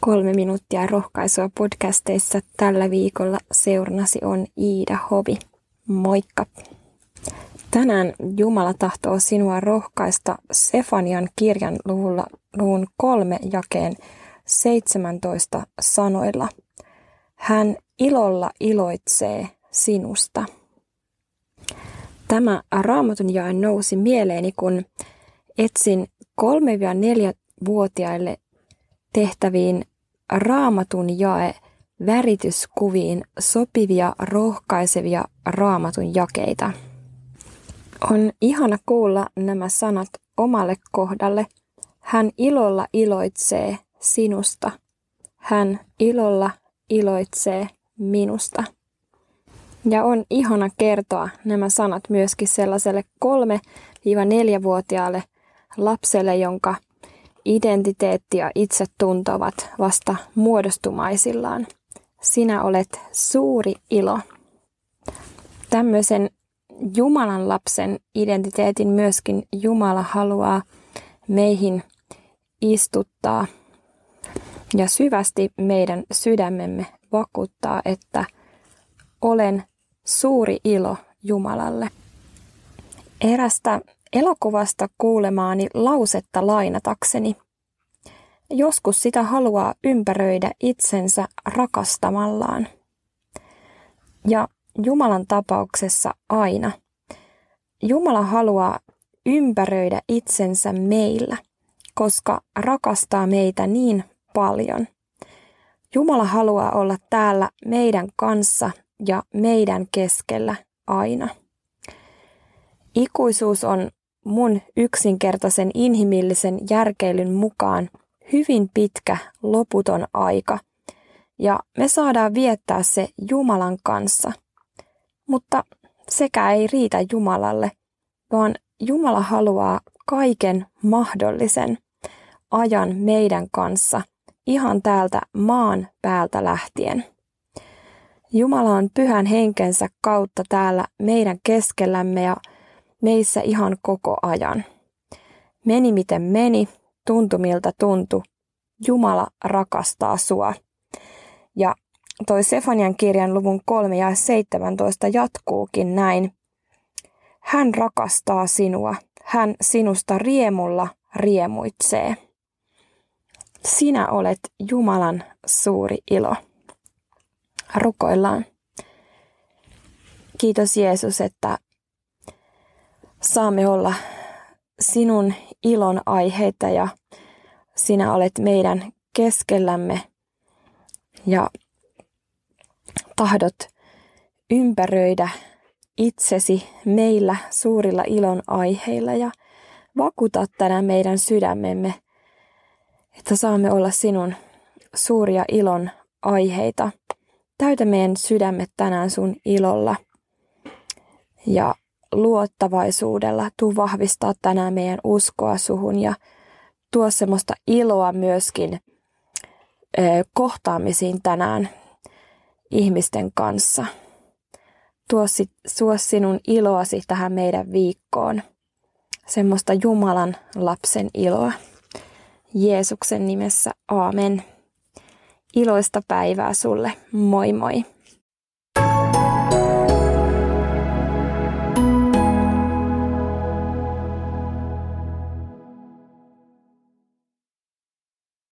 Kolme minuuttia rohkaisua podcasteissa tällä viikolla seurnasi on Iida Hovi. Moikka! Tänään Jumala tahtoo sinua rohkaista Sefanian kirjan luvulla, luvun kolme jakeen 17 sanoilla. Hän ilolla iloitsee sinusta. Tämä raamatun jae nousi mieleeni, kun etsin 3-4-vuotiaille tehtäviin raamatun jae värityskuviin sopivia, rohkaisevia raamatun jakeita. On ihana kuulla nämä sanat omalle kohdalle. Hän ilolla iloitsee sinusta. Hän ilolla iloitsee minusta. Ja on ihana kertoa nämä sanat myöskin sellaiselle 3-4-vuotiaalle lapselle, jonka identiteetti ja itsetunto ovat vasta muodostumaisillaan. Sinä olet suuri ilo. Tämmöisen Jumalan lapsen identiteetin myöskin Jumala haluaa meihin istuttaa ja syvästi meidän sydämemme vakuuttaa, että olen suuri ilo Jumalalle. Erästä elokuvasta kuulemaani lausetta lainatakseni. Joskus sitä haluaa ympäröidä itsensä rakastamallaan. Ja Jumalan tapauksessa aina. Jumala haluaa ympäröidä itsensä meillä, koska rakastaa meitä niin paljon. Jumala haluaa olla täällä meidän kanssa ja meidän keskellä aina. Ikuisuus on mun yksinkertaisen inhimillisen järkeilyn mukaan hyvin pitkä, loputon aika, ja me saadaan viettää se Jumalan kanssa. Mutta sekä ei riitä Jumalalle, vaan Jumala haluaa kaiken mahdollisen ajan meidän kanssa ihan täältä maan päältä lähtien. Jumala on pyhän henkensä kautta täällä meidän keskellämme ja meissä ihan koko ajan. Meni miten meni, tuntumilta tuntu, Jumala rakastaa sua. Ja toi Sefanian kirjan luvun 3 ja 17 jatkuukin näin. Hän rakastaa sinua, hän sinusta riemulla riemuitsee. Sinä olet Jumalan suuri ilo. Rukoillaan. Kiitos Jeesus, että saamme olla sinun ilon aiheita ja sinä olet meidän keskellämme ja tahdot ympäröidä itsesi meillä suurilla ilon aiheilla ja vakuuta tänään meidän sydämemme, että saamme olla sinun suuria ilon aiheita. Täytä meidän sydämet tänään sun ilolla ja luottavaisuudella. Tuu vahvistaa tänään meidän uskoa suhun ja tuo semmoista iloa myöskin kohtaamisiin tänään ihmisten kanssa. Tuo, sit, suo sinun iloasi tähän meidän viikkoon. Semmoista Jumalan lapsen iloa. Jeesuksen nimessä, aamen. Iloista päivää sulle. Moi moi.